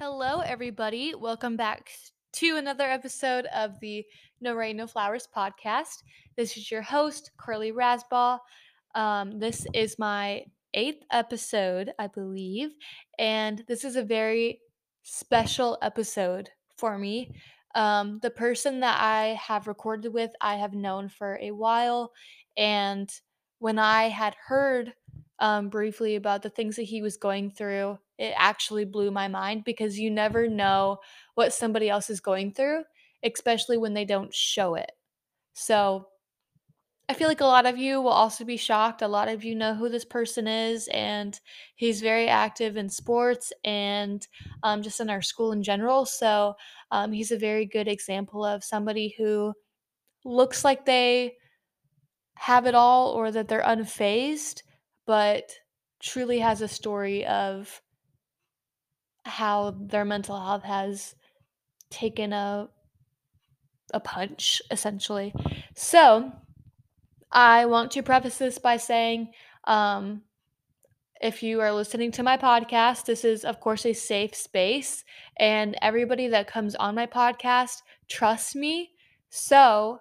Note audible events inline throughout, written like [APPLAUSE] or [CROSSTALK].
Hello, everybody. Welcome back to another episode of the No Rain, No Flowers podcast. This is your host, Curly Rasball. Um, this is my eighth episode, I believe, and this is a very special episode for me. Um, the person that I have recorded with, I have known for a while, and when I had heard um, briefly about the things that he was going through, it actually blew my mind because you never know what somebody else is going through, especially when they don't show it. So I feel like a lot of you will also be shocked. A lot of you know who this person is, and he's very active in sports and um, just in our school in general. So um, he's a very good example of somebody who looks like they have it all or that they're unfazed, but truly has a story of how their mental health has taken a a punch essentially. So, I want to preface this by saying um if you are listening to my podcast, this is of course a safe space and everybody that comes on my podcast trusts me. So,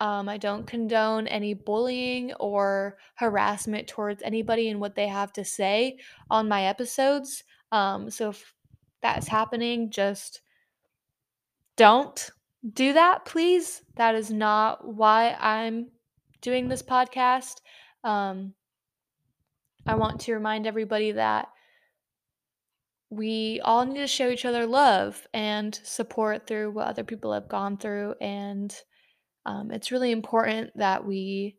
um, I don't condone any bullying or harassment towards anybody and what they have to say on my episodes. Um, so if that's happening, just don't do that, please. That is not why I'm doing this podcast. Um, I want to remind everybody that we all need to show each other love and support through what other people have gone through. And um, it's really important that we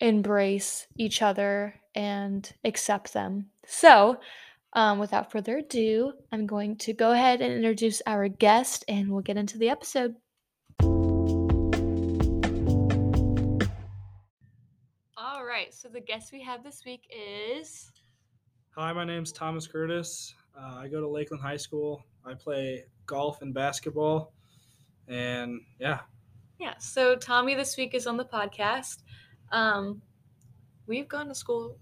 embrace each other and accept them. So, um, without further ado, I'm going to go ahead and introduce our guest and we'll get into the episode. All right, so the guest we have this week is. Hi, my name's Thomas Curtis. Uh, I go to Lakeland High School. I play golf and basketball. And yeah. Yeah, so Tommy this week is on the podcast. Um, we've gone to school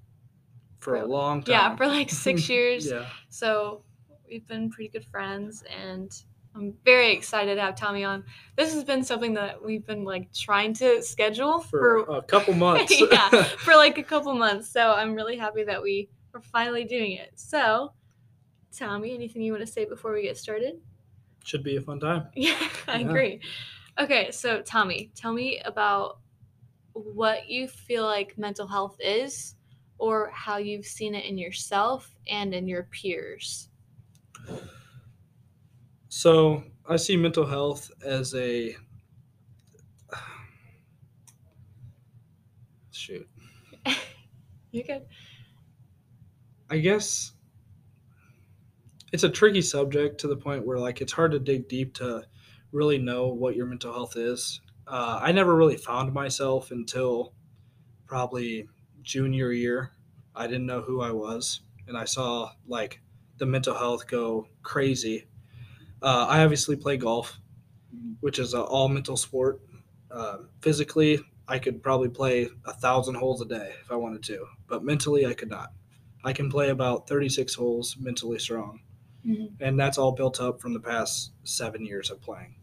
for a long time. Yeah, for like six [LAUGHS] years. yeah. So we've been pretty good friends, and I'm very excited to have Tommy on. This has been something that we've been like trying to schedule for, for a couple months. [LAUGHS] yeah, [LAUGHS] for like a couple months. So I'm really happy that we are finally doing it. So, Tommy, anything you want to say before we get started? Should be a fun time. Yeah, I Yeah. agree. Okay, so Tommy, tell me about what you feel like mental health is or how you've seen it in yourself and in your peers. So I see mental health as a shoot. [LAUGHS] You're good. I guess it's a tricky subject to the point where like it's hard to dig deep to really know what your mental health is. Uh, I never really found myself until probably junior year. I didn't know who I was, and I saw like the mental health go crazy. Uh, I obviously play golf, which is an all mental sport. Uh, physically, I could probably play a thousand holes a day if I wanted to, but mentally, I could not. I can play about 36 holes mentally strong. Mhm. And that's all built up from the past seven years of playing.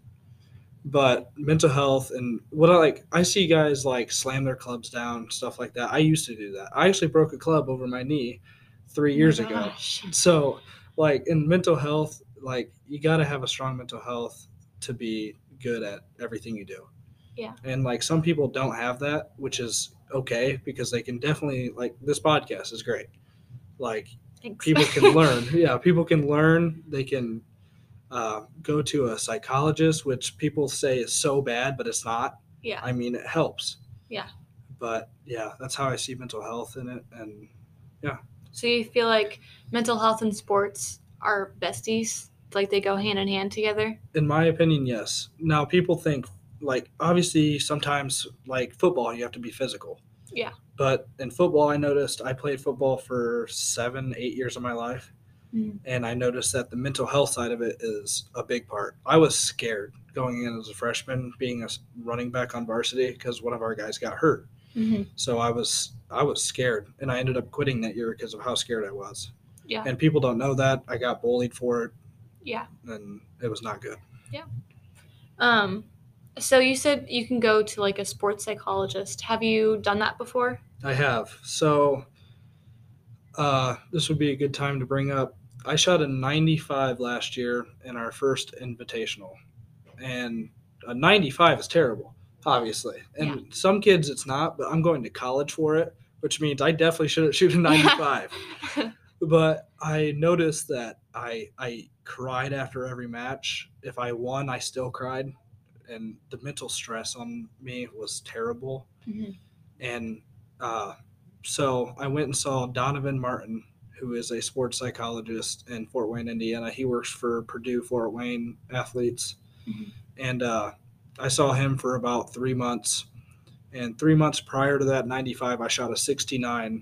But mental health and what I like, I see guys like slam their clubs down, stuff like that. I used to do that. I actually broke a club over my knee three oh years Oh ago. gosh. So, like in mental health, like you got to have a strong mental health to be good at everything you do. Yeah. And like some people don't have that, which is okay because they can definitely like this podcast is great. Like Thanks. people can [LAUGHS] learn. Yeah, people can learn. They can uh, go to a psychologist, which people say is so bad, but it's not. yeah. I mean, it helps. Yeah. But yeah, that's how I see mental health in it. And yeah. So you feel like mental health and sports are besties? Like they go hand in hand together? in my opinion, yes. Now people think like obviously sometimes like football you have to be physical. Yeah. But in football, I noticed I played football for seven, eight years of my life. Mhm. And I noticed that the mental health side of it is a big part. I was scared going in as a freshman, being a running back on varsity because one of our guys got hurt. Mm-hmm. So I was I was scared, and I ended up quitting that year because of how scared I was. Yeah. And people don't know that. I got bullied for it, Yeah. and it was not good. Um, so you said you can go to like a sports psychologist. Have you done that before? I have. So uh, this would be a good time to bring up. I shot a 95 last year in our first invitational, and a 95 is terrible, obviously. And some kids it's not, but I'm going to college for it, which means I definitely shouldn't shoot a 95. [LAUGHS] but I noticed that I I cried after every match. If I won, I still cried, and the mental stress on me was terrible. Mhm. And uh, so I went and saw Donovan Martin, who is a sports psychologist in Fort Wayne, Indiana. He works for Purdue Fort Wayne athletes, Mhm. and uh, I saw him for about three months. And three months prior to that 95, I shot a 69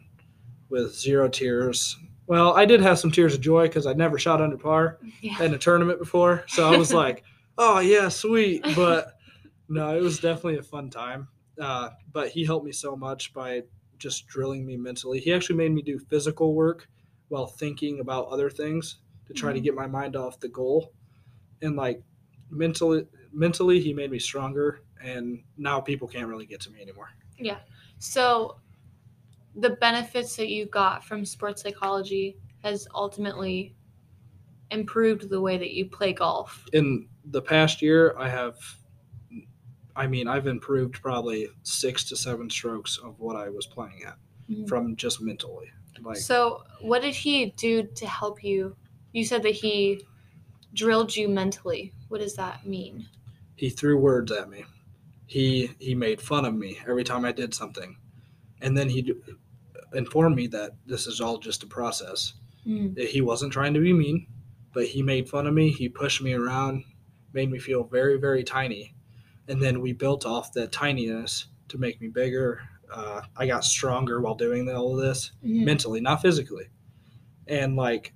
with zero tears. Well, I did have some tears of joy because I'd never shot under par Yeah. in a tournament before. So I was like, [LAUGHS] oh, yeah, sweet. But no, it was definitely a fun time. Uh, but he helped me so much by just drilling me mentally. He actually made me do physical work while thinking about other things to try to Mhm. get my mind off the goal. And like mentally, mentally, he made me stronger. And now people can't really get to me anymore. Yeah. So the benefits that you got from sports psychology has ultimately improved the way that you play golf. in the past year i have i mean i've improved probably six to seven strokes of what i was playing at Mhm. from just mentally like So, what did he do to help you? You said that he drilled you mentally. What does that mean? he threw words at me he he made fun of me every time i did something and then he informed me that this is all just a process Mm. he wasn't trying to be mean but he made fun of me he pushed me around made me feel very very tiny and then we built off that tininess to make me bigger uh, i got stronger while doing all of this Mhm. mentally not physically and like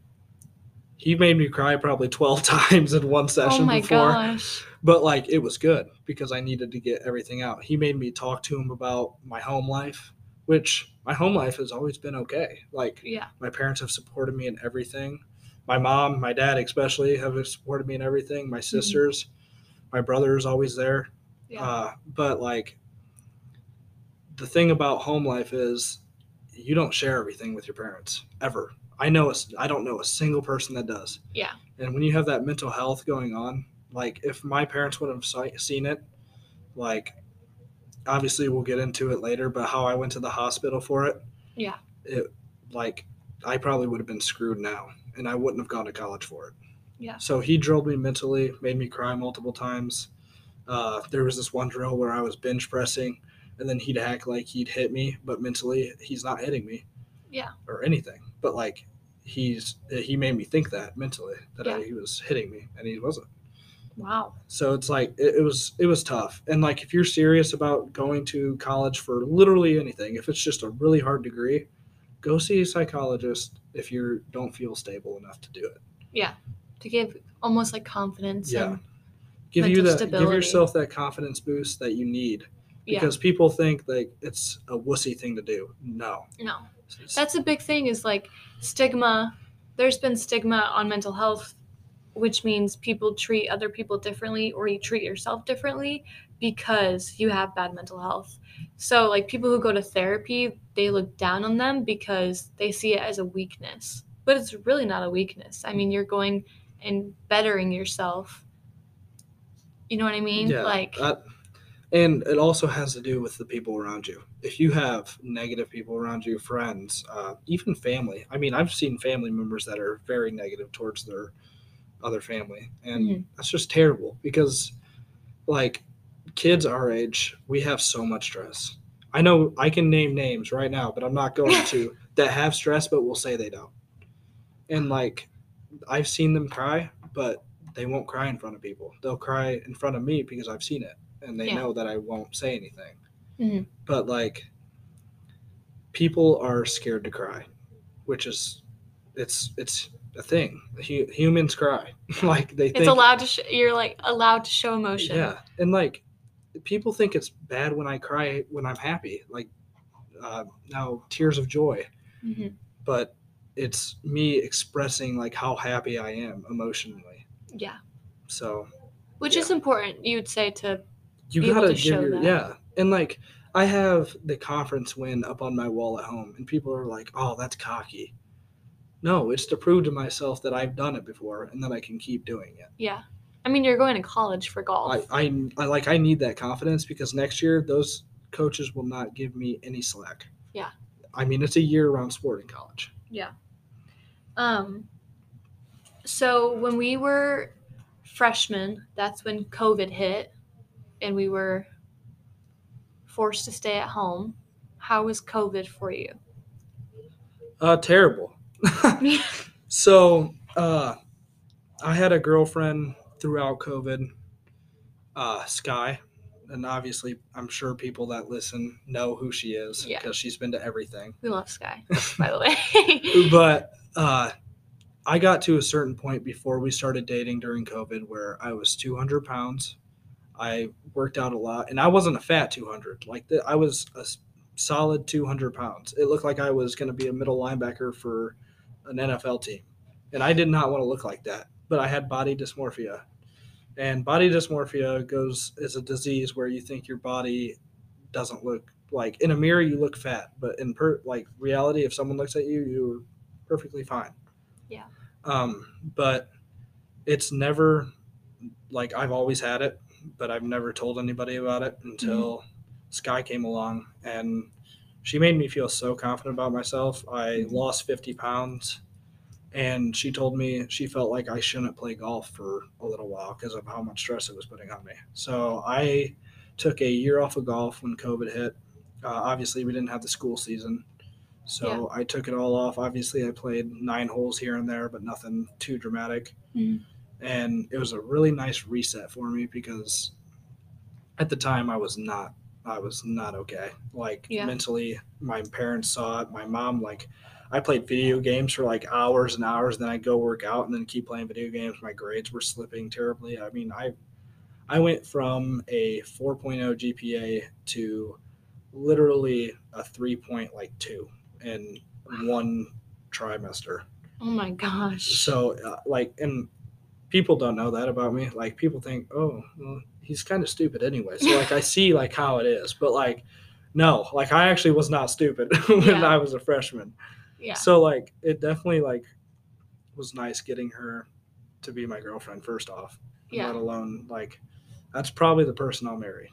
he made me cry probably 12 [LAUGHS] times in one session Oh my before gosh. but like it was good because i needed to get everything out he made me talk to him about my home life which my home life has always been okay like Yeah. my parents have supported me in everything my mom my dad especially have supported me in everything my sisters my brother is always there Yeah. uh, but like the thing about home life is you don't share everything with your parents ever i know i don't know a single person that does Yeah. and when you have that mental health going on like if my parents would have seen it like obviously we'll get into it later but how i went to the hospital for it Yeah. it like i probably would have been screwed now and i wouldn't have gone to college for it Yeah. so he drilled me mentally made me cry multiple times uh, there was this one drill where i was bench pressing and then he'd act like he'd hit me but mentally he's not hitting me Yeah. or anything but like he's he made me think that mentally that I, he was hitting me and he wasn't Wow. so it's like it, it was it was tough and like if you're serious about going to college for literally anything if it's just a really hard degree go see a psychologist if you don't feel stable enough to do it Yeah. To give almost like confidence. Yeah. And, give you that stability. give yourself that confidence boost that you need yeah. because people think like it's a wussy thing to do no No. That's a big thing is like stigma. There's been stigma on mental health, which means people treat other people differently or you treat yourself differently because you have bad mental health. So, like people who go to therapy, they look down on them because they see it as a weakness. But it's really not a weakness. I mean, you're going and bettering yourself. You know what I mean? yeah like, and it also has to do with the people around you. If you have negative people around you friends uh, even family i mean i've seen family members that are very negative towards their other family and Mhm. that's just terrible because like kids our age we have so much stress. I know i can name names right now but i'm not going [LAUGHS] to that have stress but will say they don't. And like i've seen them cry but they won't cry in front of people. They'll cry in front of me because i've seen it and they Yeah. know that i won't say anything Mhm. but like people are scared to cry which is it's it's a thing Hu- humans cry [LAUGHS] like they it's think allowed to, sh- you're like allowed to show emotion. yeah, and like people think it's bad when I cry when I'm happy, like uh, now tears of joy. Mhm. But it's me expressing like how happy I am emotionally. Yeah. So Which Yeah. is important, you would say, to you gotta to give your that. yeah and like i have the conference win up on my wall at home and people are like oh that's cocky no it's to prove to myself that i've done it before and that i can keep doing it yeah. I mean, you're going to college for golf. I, I i like i need that confidence because next year those coaches will not give me any slack Yeah. i mean it's a year-round sport in college Yeah. Um, so when we were freshmen, that's when COVID hit, and we were forced to stay at home. How was COVID for you? uh terrible [LAUGHS] so uh i had a girlfriend throughout covid uh sky and obviously i'm sure people that listen know who she is Yeah. because she's been to everything we love Sky, [LAUGHS] by the way. [LAUGHS] but uh i got to a certain point before we started dating during covid where i was 200 pounds i worked out a lot and i wasn't a fat 200 like the, i was a solid 200 pounds. It looked like i was going to be a middle linebacker for an nfl team and i did not want to look like that but i had body dysmorphia. And body dysmorphia goes is a disease where you think your body doesn't look like in a mirror you look fat but in per like reality if someone looks at you you're perfectly fine. Yeah. um but it's never like i've always had it but i've never told anybody about it until sky came along and she made me feel so confident about myself. I Mhm. lost 50 pounds and she told me she felt like i shouldn't play golf for a little while because of how much stress it was putting on me. So i took a year off of golf when covid hit. Uh, obviously we didn't have the school season so i took it all off. Obviously i played nine holes here and there but nothing too dramatic. Mhm. And it was a really nice reset for me because at the time i was not i was not okay. Like Yeah. mentally my parents saw it. My mom like i played video games for like hours and hours then i'd go work out and then keep playing video games. My grades were slipping terribly. I mean i i went from a 4.0 gpa to literally a 3 point like 2 in one trimester. Oh my gosh. so uh, like and people don't know that about me like people think oh well, he's kind of stupid anyway so like i [LAUGHS] see like how it is but like no like i actually was not stupid [LAUGHS] when Yeah. i was a freshman yeah. so like it definitely like was nice getting her to be my girlfriend first off Yeah. let alone like that's probably the person i'll marry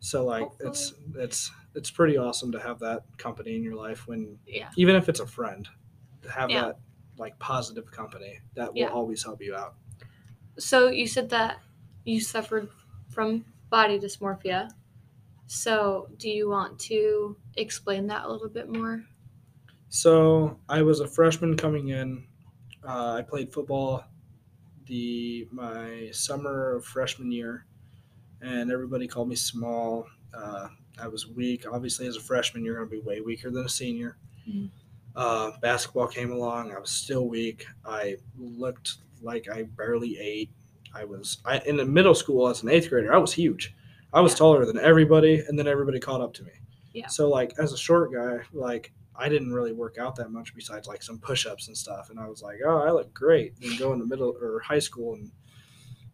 so like it's it's it's pretty awesome to have that company in your life when Yeah. even if it's a friend to have Yeah. that like positive company that will always help you out So you said that you suffered from body dysmorphia. So do you want to explain that a little bit more? so i was a freshman coming in uh, i played football the my summer of freshman year and everybody called me small uh, i was weak obviously as a freshman you're going to be way weaker than a senior Mhm. uh, basketball came along i was still weak i looked like i barely ate. I was I, in the middle school as an eighth grader i was huge. I was Yeah. taller than everybody and then everybody caught up to me. Yeah. so like as a short guy like i didn't really work out that much besides like some push-ups and stuff and i was like oh i look great. Then go into middle or high school and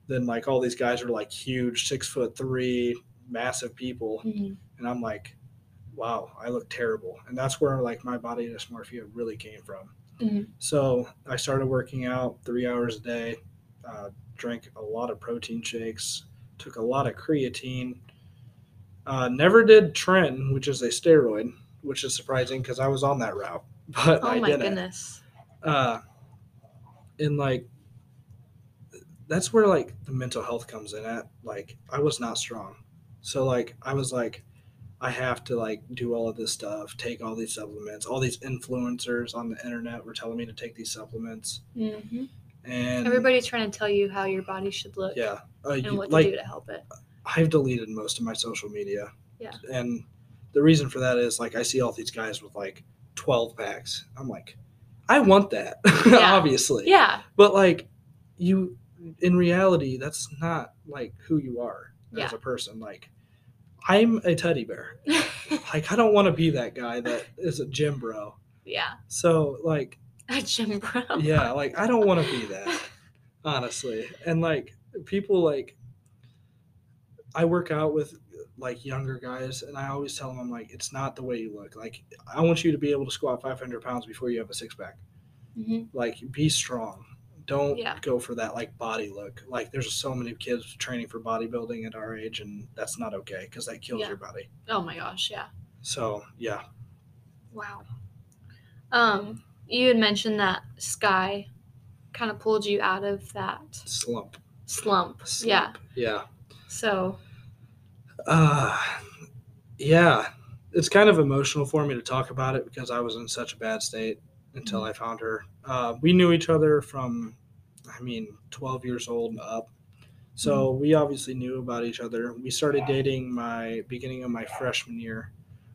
then like all these guys are like huge six foot three massive people mm-hmm. and i'm like wow i look terrible. And that's where like my body dysmorphia really came from Mhm. so i started working out three hours a day uh, drank a lot of protein shakes took a lot of creatine uh, never did tren which is a steroid which is surprising because i was on that route [LAUGHS] but Oh i my didn't goodness. uh and like that's where like the mental health comes in at like i was not strong so like i was like i have to like do all of this stuff take all these supplements all these influencers on the internet were telling me to take these supplements hmm and Everybody's trying to tell you how your body should look yeah uh, and you- what to like do to help it. I've deleted most of my social media. Yeah. And the reason for that is like I see all these guys with like 12 packs. I'm like, I want that, [LAUGHS] Yeah. obviously. Yeah. But like you in reality, that's not like who you are as a person. Like I'm a teddy bear. [LAUGHS] Like I don't want to be that guy that is a gym bro. yeah. So like A gym bro. yeah, like I don't want to be that, honestly. And like people like I work out with like younger guys, and I always tell them I'm like, it's not the way you look. Like I want you to be able to squat 500 pounds before you have a six pack. Mhm. Like be strong. Don't Yeah. go for that like body look. Like there's so many kids training for bodybuilding at our age, and that's not okay because that kills Yeah. your body. Oh my gosh, yeah. So yeah, Wow. Um, you had mentioned that Sky kind of pulled you out of that slump. slump. Yeah. slump. Yeah. So, Uh, yeah, it's kind of emotional for me to talk about it because I was in such a bad state until Mhm. I found her. Uh, we knew each other from, I mean, 12 years old and up. So we obviously knew about each other. We started dating my beginning of my freshman year,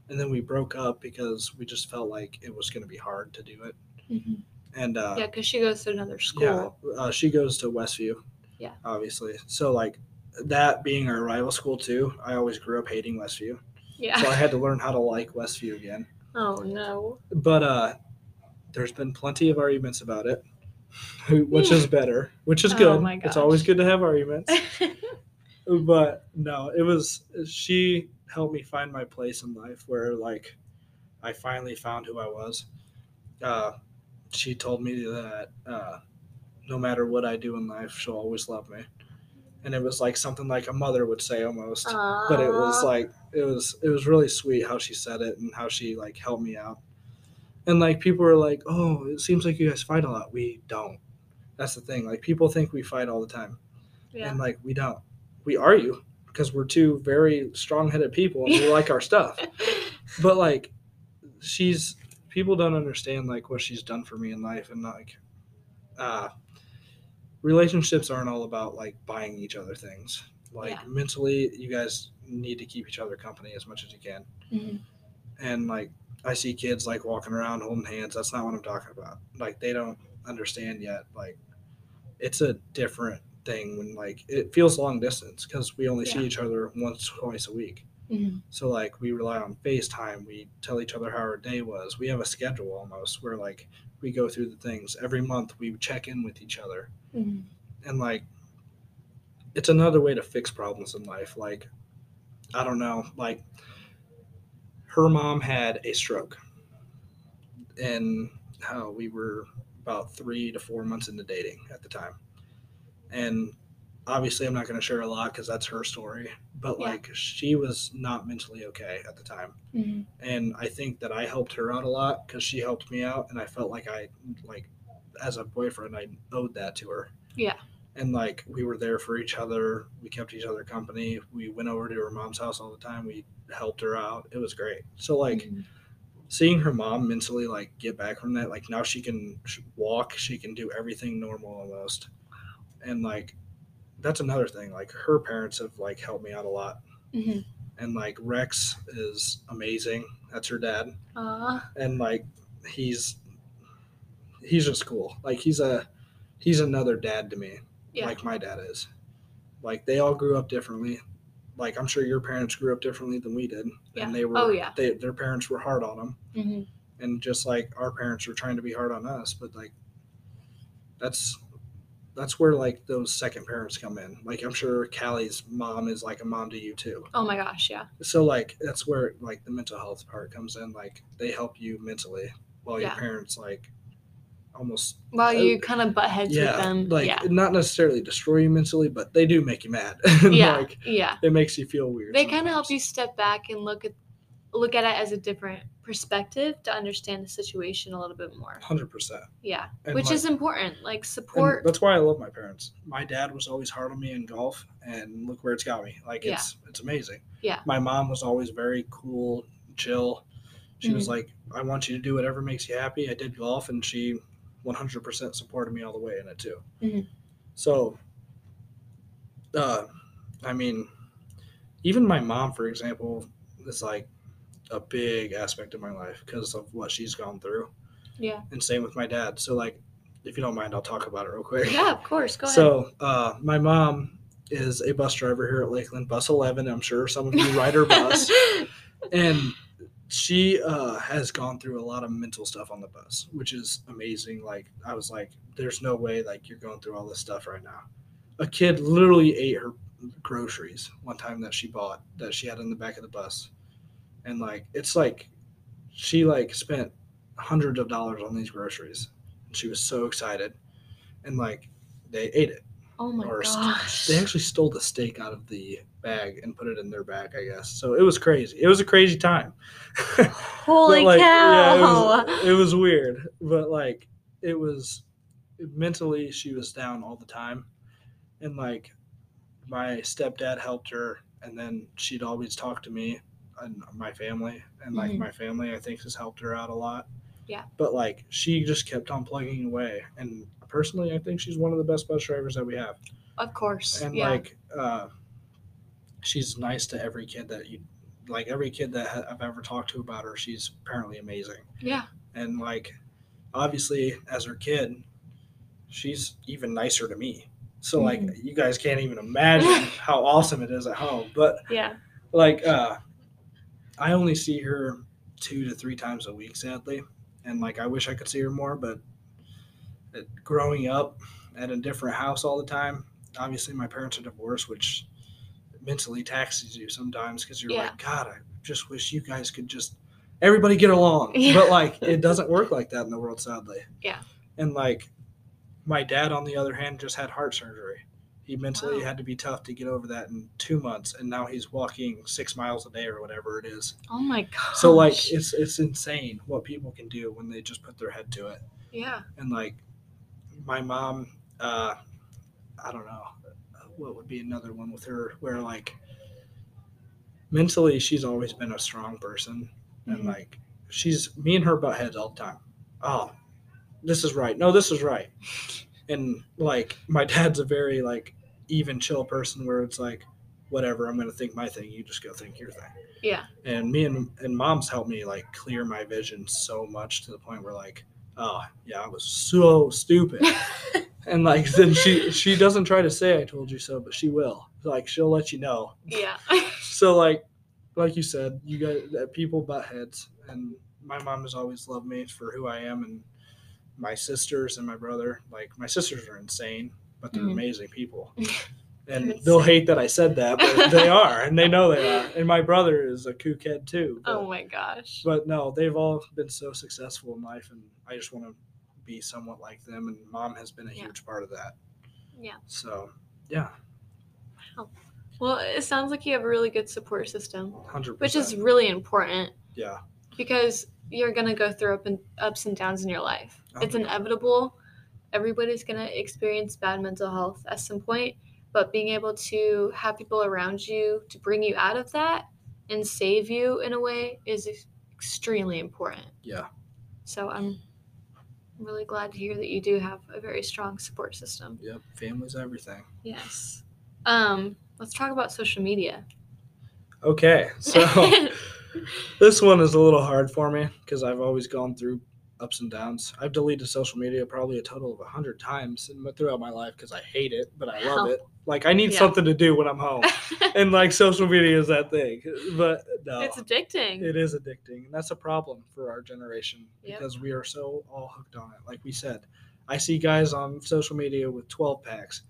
and then we broke up because we just felt like it was going to be hard to do it. mhm. And uh, yeah, because she goes to another school. yeah, uh, she goes to Westview. Yeah. Obviously. So like that being our rival school too, I always grew up hating Westview. Yeah. So I had to learn how to like Westview again. [LAUGHS] oh no. But uh there's been plenty of arguments about it. Which is better, which is Oh good. my It's always good to have arguments. [LAUGHS] but no, it was she helped me find my place in life where like I finally found who I was. Uh, she told me that uh, no matter what I do in life, she'll always love me, and it was like something like a mother would say almost. But it was like it was it was really sweet how she said it and how she like helped me out. And like people are like, "Oh, it seems like you guys fight a lot." We don't. That's the thing. Like people think we fight all the time yeah. and like we don't we argue because we're two very strong-headed people and we [LAUGHS] like our stuff but like she's people don't understand like what she's done for me in life and like uh relationships aren't all about like buying each other things like Yeah. mentally you guys need to keep each other company as much as you can Mhm. and like i see kids like walking around holding hands. That's not what i'm talking about. Like they don't understand yet like it's a different thing when like it feels long distance because we only see each other once twice a week. Mhm. so like we rely on facetime. We tell each other how our day was. We have a schedule almost where like we go through the things. Every month we check in with each other. Mhm. and like it's another way to fix problems in life. Like i don't know like her mom had a stroke and how we were about three to four months into dating at the time and obviously i'm not going to share a lot because that's her story but Yeah. like she was not mentally okay at the time Mhm. and i think that i helped her out a lot because she helped me out and i felt like i like as a boyfriend i owed that to her Yeah. And like we were there for each other. We kept each other company. We went over to her mom's house all the time. We helped her out. It was great. So like Mhm. seeing her mom mentally like get back from that like now she can walk. She can do everything normal almost. And like that's another thing. Like her parents have like helped me out a lot. Mhm. and like rex is amazing. That's her dad. Aw. and like he's he's just cool like he's a he's another dad to me Yeah. like my dad is like they all grew up differently like i'm sure your parents grew up differently than we did Yeah. and they were Oh, yeah. they, their parents were hard on them Mhm. and just like our parents were trying to be hard on us but like that's that's where like those second parents come in like i'm sure callie's mom is like a mom to you too Oh my gosh, yeah. so like that's where like the mental health part comes in like they help you mentally while Yeah. your parents like almost While Uh, you kind of butt heads with yeah them. like yeah. not necessarily destroy you mentally but they do make you mad [LAUGHS] Yeah. like yeah. it makes you feel weird They kind of help you step back and look at look at it as a different perspective to understand the situation a little bit more. 100% Yeah. And, Which like- is important. Like support. that's why I love my parents. My dad was always hard on me in golf, and look where it's got me. Like Yeah. it's it's amazing. Yeah. My mom was always very cool, chill. She was Mhm. like, "I want you to do whatever makes you happy." I did golf, and she 100% supported me all the way in it too. Mhm. So, uh, I mean, even my mom, for example, is like a big aspect of my life because of what she's gone through, yeah. and same with my dad. So, like, if you don't mind, I'll talk about it real quick. Yeah, of course. Go ahead. So, uh, my mom is a bus driver here at Lakeland, Bus 11. I'm sure some of you ride her bus. [LAUGHS] and she uh, has gone through a lot of mental stuff on the bus, which is amazing. Like I was like, there's no way like you're going through all this stuff right now. A kid literally ate her groceries one time that she bought that she had in the back of the bus, and like it's like she like spent hundreds of dollars on these groceries, and she was so excited, and like they ate it. Oh my or st- gosh. they actually stole the steak out of the bag and put it in their bag, I guess. So it was crazy. It was a crazy time. [LAUGHS] Holy like, cow. yeah, it, was, it was weird, but like it was mentally she was down all the time, and like my stepdad helped her, and then she'd always talk to me and my family, and like Mhm. my family I think has helped her out a lot. Yeah. But like she just kept on plugging away, and personally I think she's one of the best bus drivers that we have of course. and yeah. like uh, she's nice to every kid that you like every kid that ha- i've ever talked to about her she's apparently amazing yeah. and like obviously as her kid she's even nicer to me so like Mhm. you guys can't even imagine [LAUGHS] how awesome it is at home but Yeah. like uh i only see her two to three times a week sadly and like i wish i could see her more but growing up at a different house all the time obviously my parents are divorced which mentally taxes you sometimes because you're Yeah. like god i just wish you guys could just everybody get along Yeah. [LAUGHS] but like it doesn't work like that in the world sadly Yeah. and like my dad on the other hand just had heart surgery he mentally Wow. had to be tough to get over that in two months and now he's walking six miles a day or whatever it is Oh my gosh. so like it's it's insane what people can do when they just put their head to it yeah. and like my mom uh i don't know what would be another one with her where like mentally she's always been a strong person. And Mhm. like she's me and her butt heads all the time. Oh this is right. No this is right. And like my dad's a very like even chill person where it's like whatever i'm gonna think my thing. You just go think your thing. Yeah. and me and and mom's helped me like clear my vision so much to the point where like oh yeah i was so stupid. [LAUGHS] And like then she she doesn't try to say i told you so but she will. Like she'll let you know. Yeah. [LAUGHS] so like like you said you guys that people butt heads and my mom has always loved me for who i am and my sisters and my brother. Like my sisters are insane but they're Mhm. amazing people [LAUGHS] and they'll hate that i said that but [LAUGHS] they are and they know they are and my brother is a kook head too but- oh my gosh. but no, they've all been so successful in life, and I just want to be somewhat like them. And mom has been a Yeah. huge part of that. Yeah. So, yeah, Wow. Well, it sounds like you have a really good support system, hundred which is really important yeah, because you're gonna go through up and ups and downs in your life. Oh, It's inevitable. Everybody's gonna experience bad mental health at some point, but being able to have people around you to bring you out of that and save you in a way is extremely important. yeah, So I'm really glad to hear that you do have a very strong support system. yep. Family's everything. Yes. Um, let's talk about social media. Okay, so [LAUGHS] [LAUGHS] this one is a little hard for me because I've always gone through ups and downs. I've deleted social media probably a total of a hundred times in, throughout my life because I hate it, but I love Wow. it. Like I need Yeah. something to do when I'm home, [LAUGHS] and like social media is that thing. But no, it's addicting. It is addicting, and that's a problem for our generation Yep. because we are so all hooked on it. Like we said, I see guys on social media with 12 packs.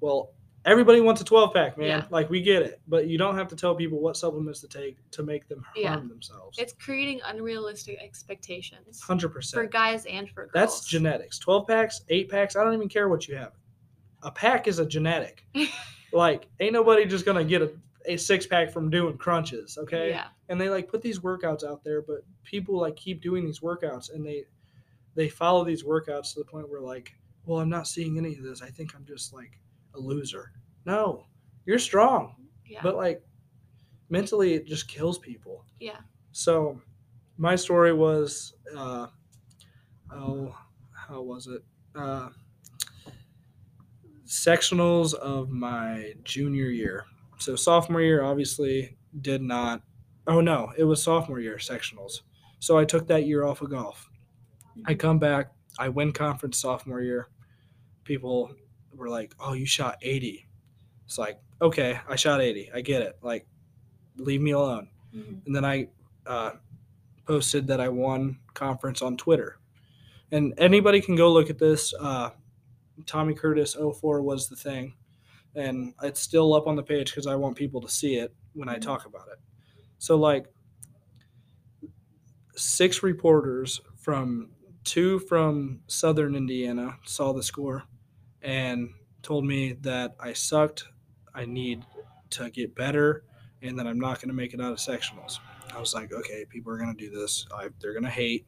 Well, everybody wants a 12 pack, man. Yeah. Like we get it, but you don't have to tell people what supplements to take to make them harm Yeah. themselves. It's creating unrealistic expectations 100%. for guys and for girls. That's genetics. 12 packs, 8 packs, I don't even care what you have. A pack is a genetic. [LAUGHS] like, ain't nobody just going to get a, a six pack from doing crunches, okay? Yeah. and they like put these workouts out there but people like keep doing these workouts and they they follow these workouts to the point where like well i'm not seeing any of this i think i'm just like a loser. No you're strong. Yeah. but like mentally it just kills people. Yeah. so my story was uh oh how was it? Uh sectionals of my junior year. So sophomore year obviously did not oh no it was sophomore year sectionals. So i took that year off of golf. I come back i win conference sophomore year. People were like oh you shot 80 it's like okay i shot 80 i get it like leave me alone Mhm. and then I uh, posted that I won conference on Twitter. And anybody can go look at this. Uh, Tommy Curtis 04 was the thing. And it's still up on the page because I want people to see it when I talk about it. So, like, six reporters from two from southern Indiana saw the score and told me that I sucked. I need to get better and that I'm not going to make it out of sectionals. I was like, okay, people are going to do this. I, they're going to hate.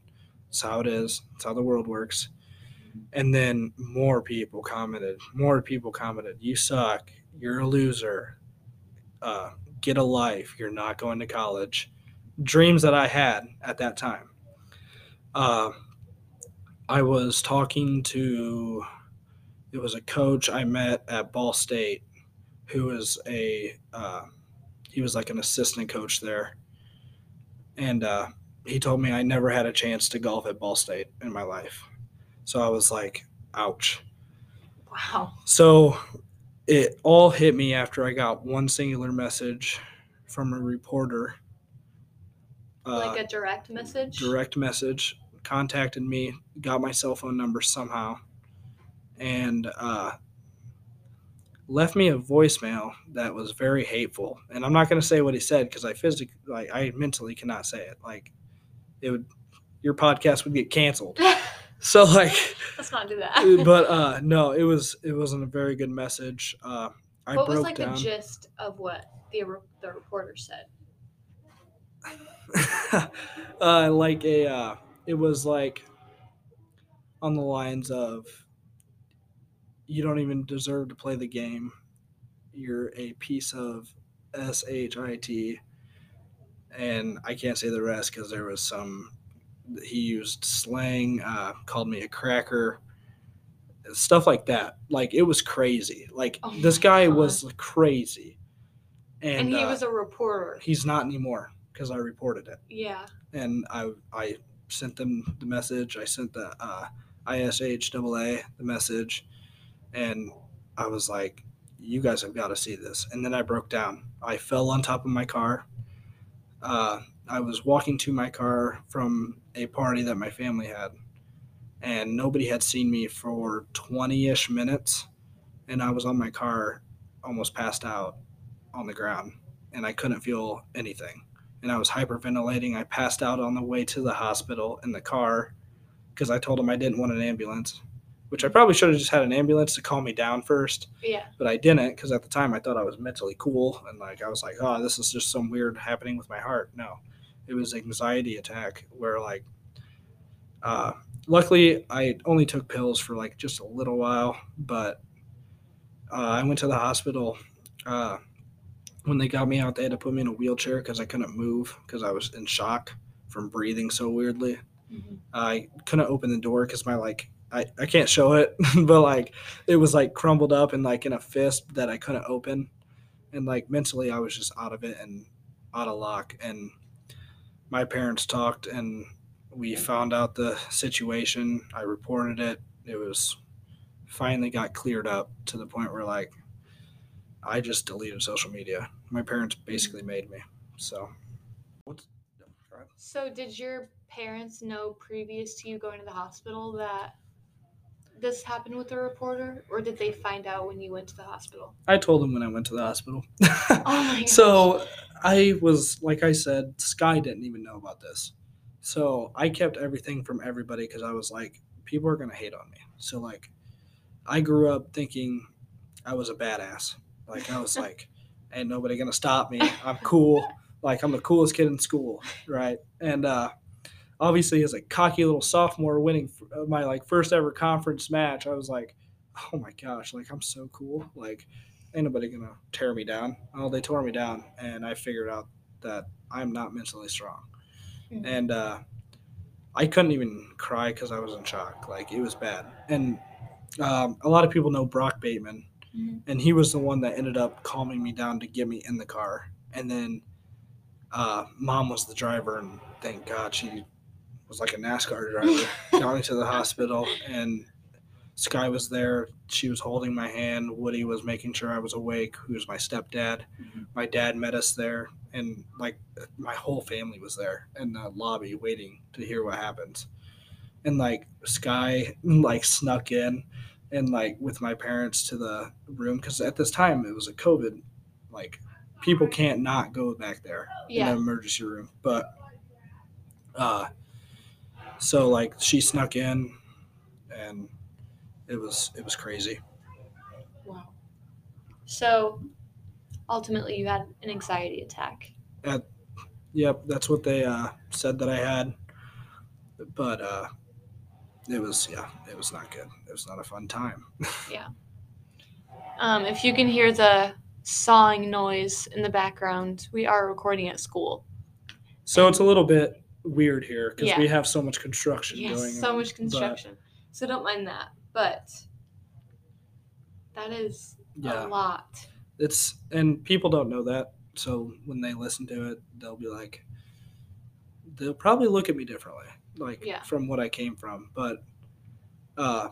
It's how it is. It's how the world works. And then more people commented. More people commented. You suck. You're a loser. Uh, get a life. You're not going to college. Dreams that I had at that time. Uh, I was talking to. It was a coach I met at Ball State, who was a. Uh, he was like an assistant coach there, and uh, he told me I never had a chance to golf at Ball State in my life. So I was like, ouch. Wow. So it all hit me after I got one singular message from a reporter. like a direct message? direct message, contacted me, got my cell phone number somehow, and uh, left me a voicemail that was very hateful. And I'm not going to say what he said because I physically, like, I mentally cannot say it. Like, it would, your podcast would get canceled. [LAUGHS] So like, Let's not do that. [LAUGHS] but uh, no, it was it wasn't a very good message. Uh, I what was like down. the gist of what the the reporter said? [LAUGHS] uh, like a uh, it was like on the lines of you don't even deserve to play the game you're a piece of shit and i can't say the rest because there was some he used slang uh, called me a cracker stuff like that like it was crazy like Oh this guy God. was crazy and, And, he uh, was a reporter. he's not anymore because i reported it Yeah. and I I sent them the message. I sent the uh, IHSAA the message, and I was like, "You guys have got to see this." And then I broke down. I fell on top of my car. Uh, I was walking to my car from a party that my family had, and nobody had seen me for twenty-ish minutes, and I was on my car, almost passed out on the ground, and I couldn't feel anything and I was hyperventilating. I passed out on the way to the hospital in the car because I told them I didn't want an ambulance, which I probably should have just had an ambulance to calm me down first, Yeah. but I didn't because at the time I thought I was mentally cool and like I was like, oh, this is just some weird happening with my heart. No, it was anxiety attack where like, uh, luckily I only took pills for like just a little while, but uh, I went to the hospital. Uh, when they got me out, they had to put me in a wheelchair because I couldn't move because I was in shock from breathing so weirdly. I couldn't open the door because my like I, I can't show it, [LAUGHS] but like it was like crumbled up and like in a fist that I couldn't open, and like mentally I was just out of it and out of luck. And my parents talked and we found out the situation. I reported it. It was finally got cleared up to the point where like I just deleted social media. My parents basically made me. So So did your parents know previous to you going to the hospital that this happened with the reporter, or did they find out when you went to the hospital? I told them when I went to the hospital. [LAUGHS] Oh my gosh. so I was, like I said, Sky didn't even know about this. So I kept everything from everybody because I was like, people are going to hate on me. So, like, I grew up thinking I was a badass. Like, I was [LAUGHS] like, ain't nobody going to stop me. I'm [LAUGHS] cool. Like, I'm the coolest kid in school. Right. And, uh, obviously as a cocky little sophomore winning uh, my like first ever conference match i was like oh my gosh like i'm so cool. Like ain't nobody gonna tear me down. Oh they tore me down and i figured out that i'm not mentally strong. Mhm. and uh, i couldn't even cry because i was in shock. Like it was bad. And um, a lot of people know brock bateman Mhm. and he was the one that ended up calming me down to get me in the car. And then uh, mom was the driver and thank god she was like a nascar driver got me to the hospital and Sky was there. She was holding my hand. Woody was making sure I was awake. Who was my stepdad? Mhm. My dad met us there, and like my whole family was there in the lobby waiting to hear what happens. And like Sky like snuck in, and like with my parents to the room because at this time it was a COVID, like people can't not go back there in Yeah. the emergency room. But uh so like she snuck in and it was it was crazy. Wow. So ultimately, you had an anxiety attack. At, Yep, that's what they uh said that I had. But uh it was yeah, it was not good. It was not a fun time. [LAUGHS] Yeah. Um, if you can hear the sawing noise in the background, we are recording at school. So it's a little bit weird here because Yeah. we have so much construction Yes, going so on. much but construction. So don't mind that. But that is yeah, a lot. it's and people don't know that. So when they listen to it, they'll be like, they'll probably look at me differently, like Yeah. from what I came from. But uh,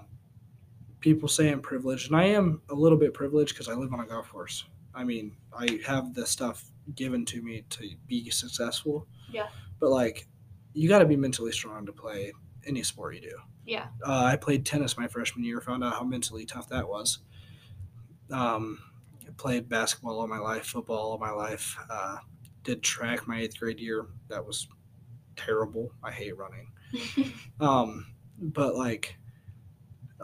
people say I'm privileged, and I am a little bit privileged because I live on a golf course. I mean, I have the stuff given to me to be successful. Yeah. But like, you got to be mentally strong to play any sport you do. Yeah. Uh, I played tennis my freshman year. Found out how mentally tough that was. Um, I played basketball all my life, football all my life. Uh, did track my eighth grade year. That was terrible. I hate running. [LAUGHS] Um, but like,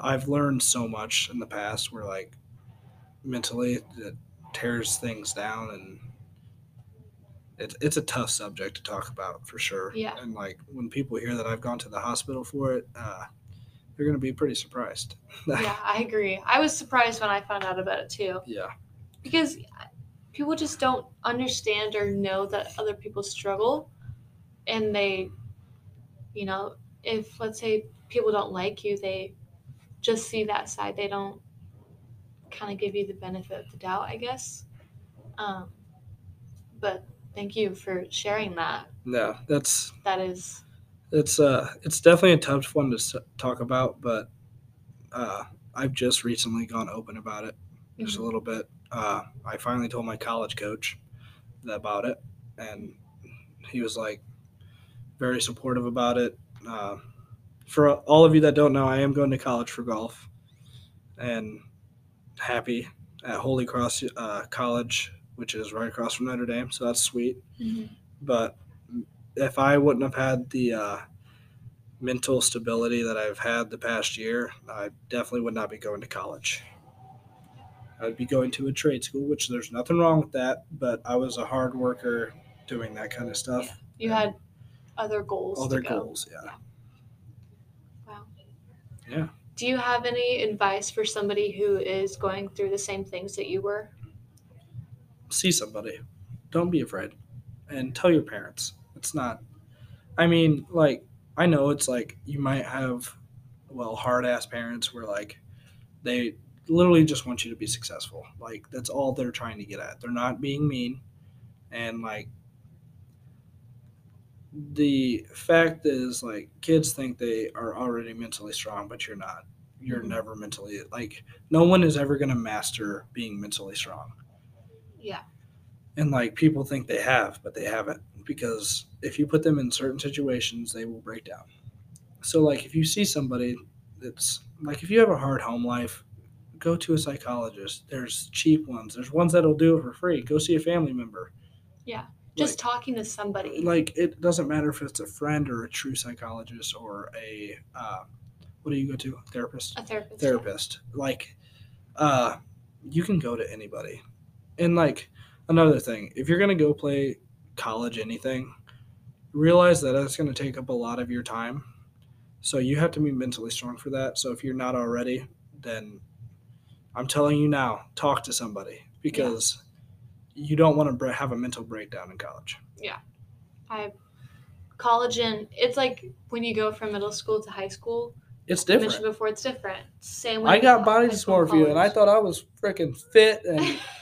I've learned so much in the past where like mentally it tears things down and it's it's a tough subject to talk about for sure. Yeah. And like when people hear that I've gone to the hospital for it, uh, they're gonna be pretty surprised. [LAUGHS] yeah, I agree. I was surprised when I found out about it too. yeah. because people just don't understand or know that other people struggle and they you know if let's say people don't like you they just see that side they don't kind of give you the benefit of the doubt i guess um, but thank you for sharing that No, that's that is it's uh it's definitely a tough one to talk about, but uh, I've just recently gone open about it just a little bit. Uh, I finally told my college coach about it, and he was like very supportive about it. Uh, for all of you that don't know, I am going to college for golf, and happy at Holy Cross uh, College, which is right across from Notre Dame. So that's sweet. Mhm. But if I wouldn't have had the uh, mental stability that I've had the past year, I definitely would not be going to college. I'd be going to a trade school, which there's nothing wrong with that, but I was a hard worker doing that kind of stuff. you had other goals Other to go. goals, yeah. wow Yeah. do you have any advice for somebody who is going through the same things that you were See somebody. Don't be afraid. And tell your parents. It's not I mean, like, I know it's like you might have well, hard ass parents where like they literally just want you to be successful. Like that's all they're trying to get at. They're not being mean. And like the fact is like kids think they are already mentally strong, but you're not. You're Mhm. never mentally like no one is ever gonna master being mentally strong yeah. And like people think they have but they haven't because if you put them in certain situations they will break down. So like if you see somebody that's like if you have a hard home life go to a psychologist. There's cheap ones. There's ones that'll do it for free. Go see a family member. Yeah. just talking to somebody. like it doesn't matter if it's a friend or a true psychologist or a uh, what do you go to? Therapist? A therapist therapist. Like uh you can go to anybody and like another thing if you're going to go play college anything realize that that's going to take up a lot of your time so you have to be mentally strong for that so if you're not already then i'm telling you now talk to somebody because you don't want to have a mental breakdown in college Yeah. I college and it's like when you go from middle school to high school. it's I mentioned different before, it's different. Same. i got body high school and dysmorphia and i thought i was freaking fit and [LAUGHS]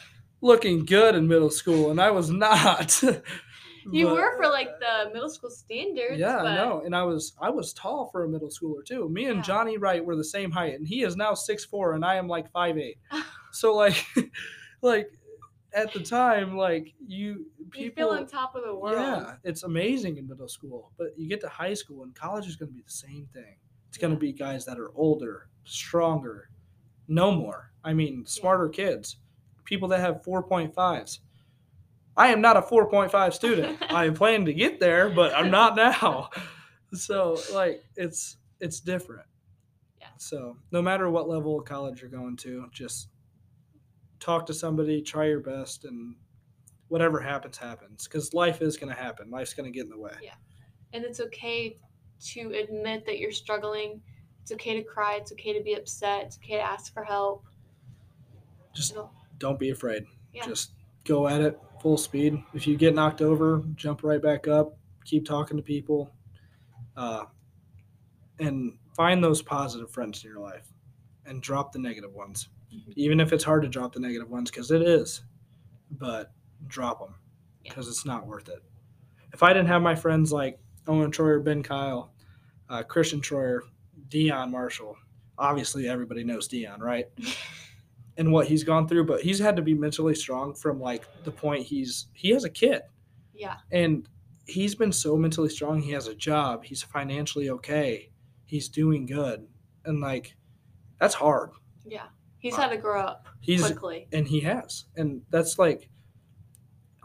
looking good in middle school and i was not [LAUGHS] You But- were for like the middle school standards. Yeah, but I know. And I was I was tall for a middle schooler too. Me and Yeah. Johnny Wright were the same height, and he is now six four, and I am like five eight. [LAUGHS] so like, [LAUGHS] like at the time, like you You people. feel on top of the world. Yeah, it's amazing in middle school, but you get to high school and college is going to be the same thing. It's going Yeah. to be guys that are older, stronger, no more. I mean, smarter kids, people that have 4.5s. I am not a 4.5 student. [LAUGHS] I am planning to get there, but I'm not now. So, like, it's it's different. Yeah. So, no matter what level of college you're going to, just talk to somebody, try your best, and whatever happens, happens. Because life is going to happen. Life's going to get in the way. Yeah. And it's okay to admit that you're struggling. It's okay to cry. It's okay to be upset. It's okay to ask for help. Just It'll- don't be afraid. Yeah. Just go at it full speed. If you get knocked over, jump right back up. Keep talking to people, uh, and find those positive friends in your life, and drop the negative ones. Mhm. Even if it's hard to drop the negative ones, because it is, but drop them Yeah. because it's not worth it. If I didn't have my friends like Owen Troyer, Ben Kyle, uh, Christian Troyer, Dion Marshall, obviously everybody knows Dion, right? [LAUGHS] and what he's gone through, but he's had to be mentally strong from like the point he's he has a kid Yeah. and he's been so mentally strong. He has a job. He's financially okay. He's doing good, and like that's hard. Yeah. He's had to grow up He's quickly. and he has, and that's like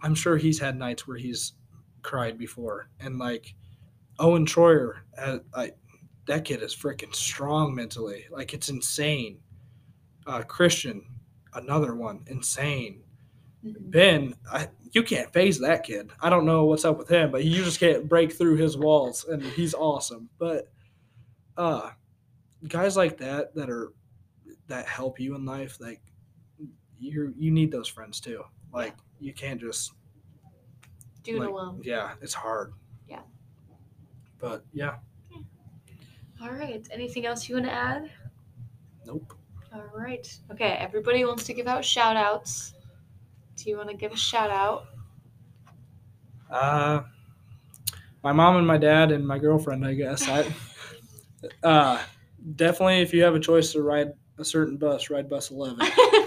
I'm sure he's had nights where he's cried before, and like Owen Troyer, uh, I, that kid is freaking strong mentally. Like it's insane. Uh, Christian, another one, insane. Mhm. Ben, I, you can't phase that kid. I don't know what's up with him, but you just can't break through his walls, and he's awesome. But uh, guys like that that are that help you in life, like you you need those friends too. Like you can't just Do it like, alone. Yeah, it's hard. Yeah. But yeah, All right. Anything else you want to add? nope. All right. Okay. Everybody wants to give out shout outs. Do you want to give a shout out? Uh, my mom and my dad and my girlfriend, I guess. I, [LAUGHS] uh, definitely, if you have a choice to ride a certain bus, ride bus eleven.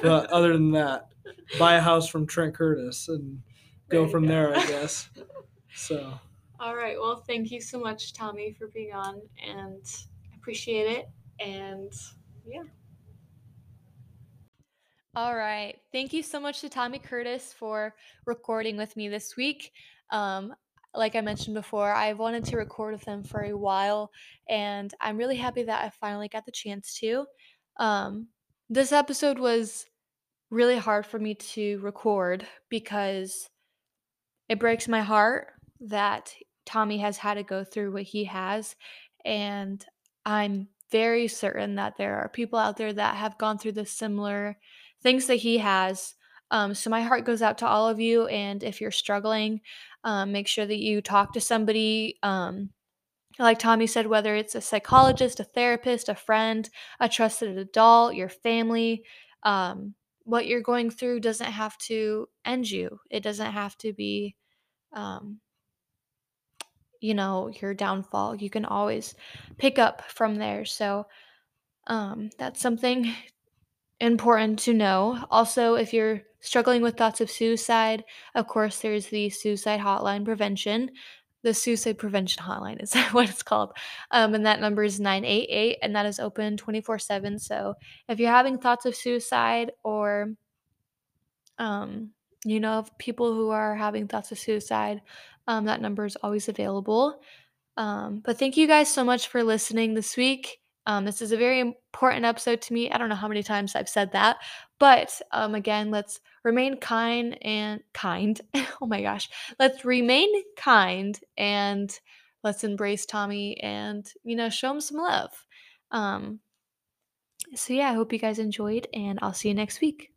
but [LAUGHS] other than that, buy a house from Trent Curtis and go from go. there, I [LAUGHS] guess. So All right. Well, thank you so much, Tommy, for being on, and I appreciate it. And yeah. All right. Thank you so much to Tommy Curtis for recording with me this week. Um, like I mentioned before, I've wanted to record with them for a while, and I'm really happy that I finally got the chance to. Um, this episode was really hard for me to record because it breaks my heart that Tommy has had to go through what he has. And I'm very certain that there are people out there that have gone through the similar things that he has. Um, so my heart goes out to all of you. And if you're struggling, um, make sure that you talk to somebody. Um, like Tommy said, whether it's a psychologist, a therapist, a friend, a trusted adult, your family, um, what you're going through doesn't have to end you. It doesn't have to be, um, you know, your downfall. You can always pick up from there. So um, that's something important to know. Also, if you're struggling with thoughts of suicide, of course, there's the suicide hotline prevention. The suicide prevention hotline is [LAUGHS] what it's called. Um, and that number is 988, and that is open 24 7. So if you're having thoughts of suicide or um, you know, of people who are having thoughts of suicide, um, that number is always available. Um, but thank you guys so much for listening this week. Um, this is a very important episode to me. I don't know how many times I've said that, but um, again, let's remain kind and kind. [LAUGHS] oh my gosh, let's remain kind and let's embrace Tommy and you know show him some love. Um, so yeah, I hope you guys enjoyed, and I'll see you next week.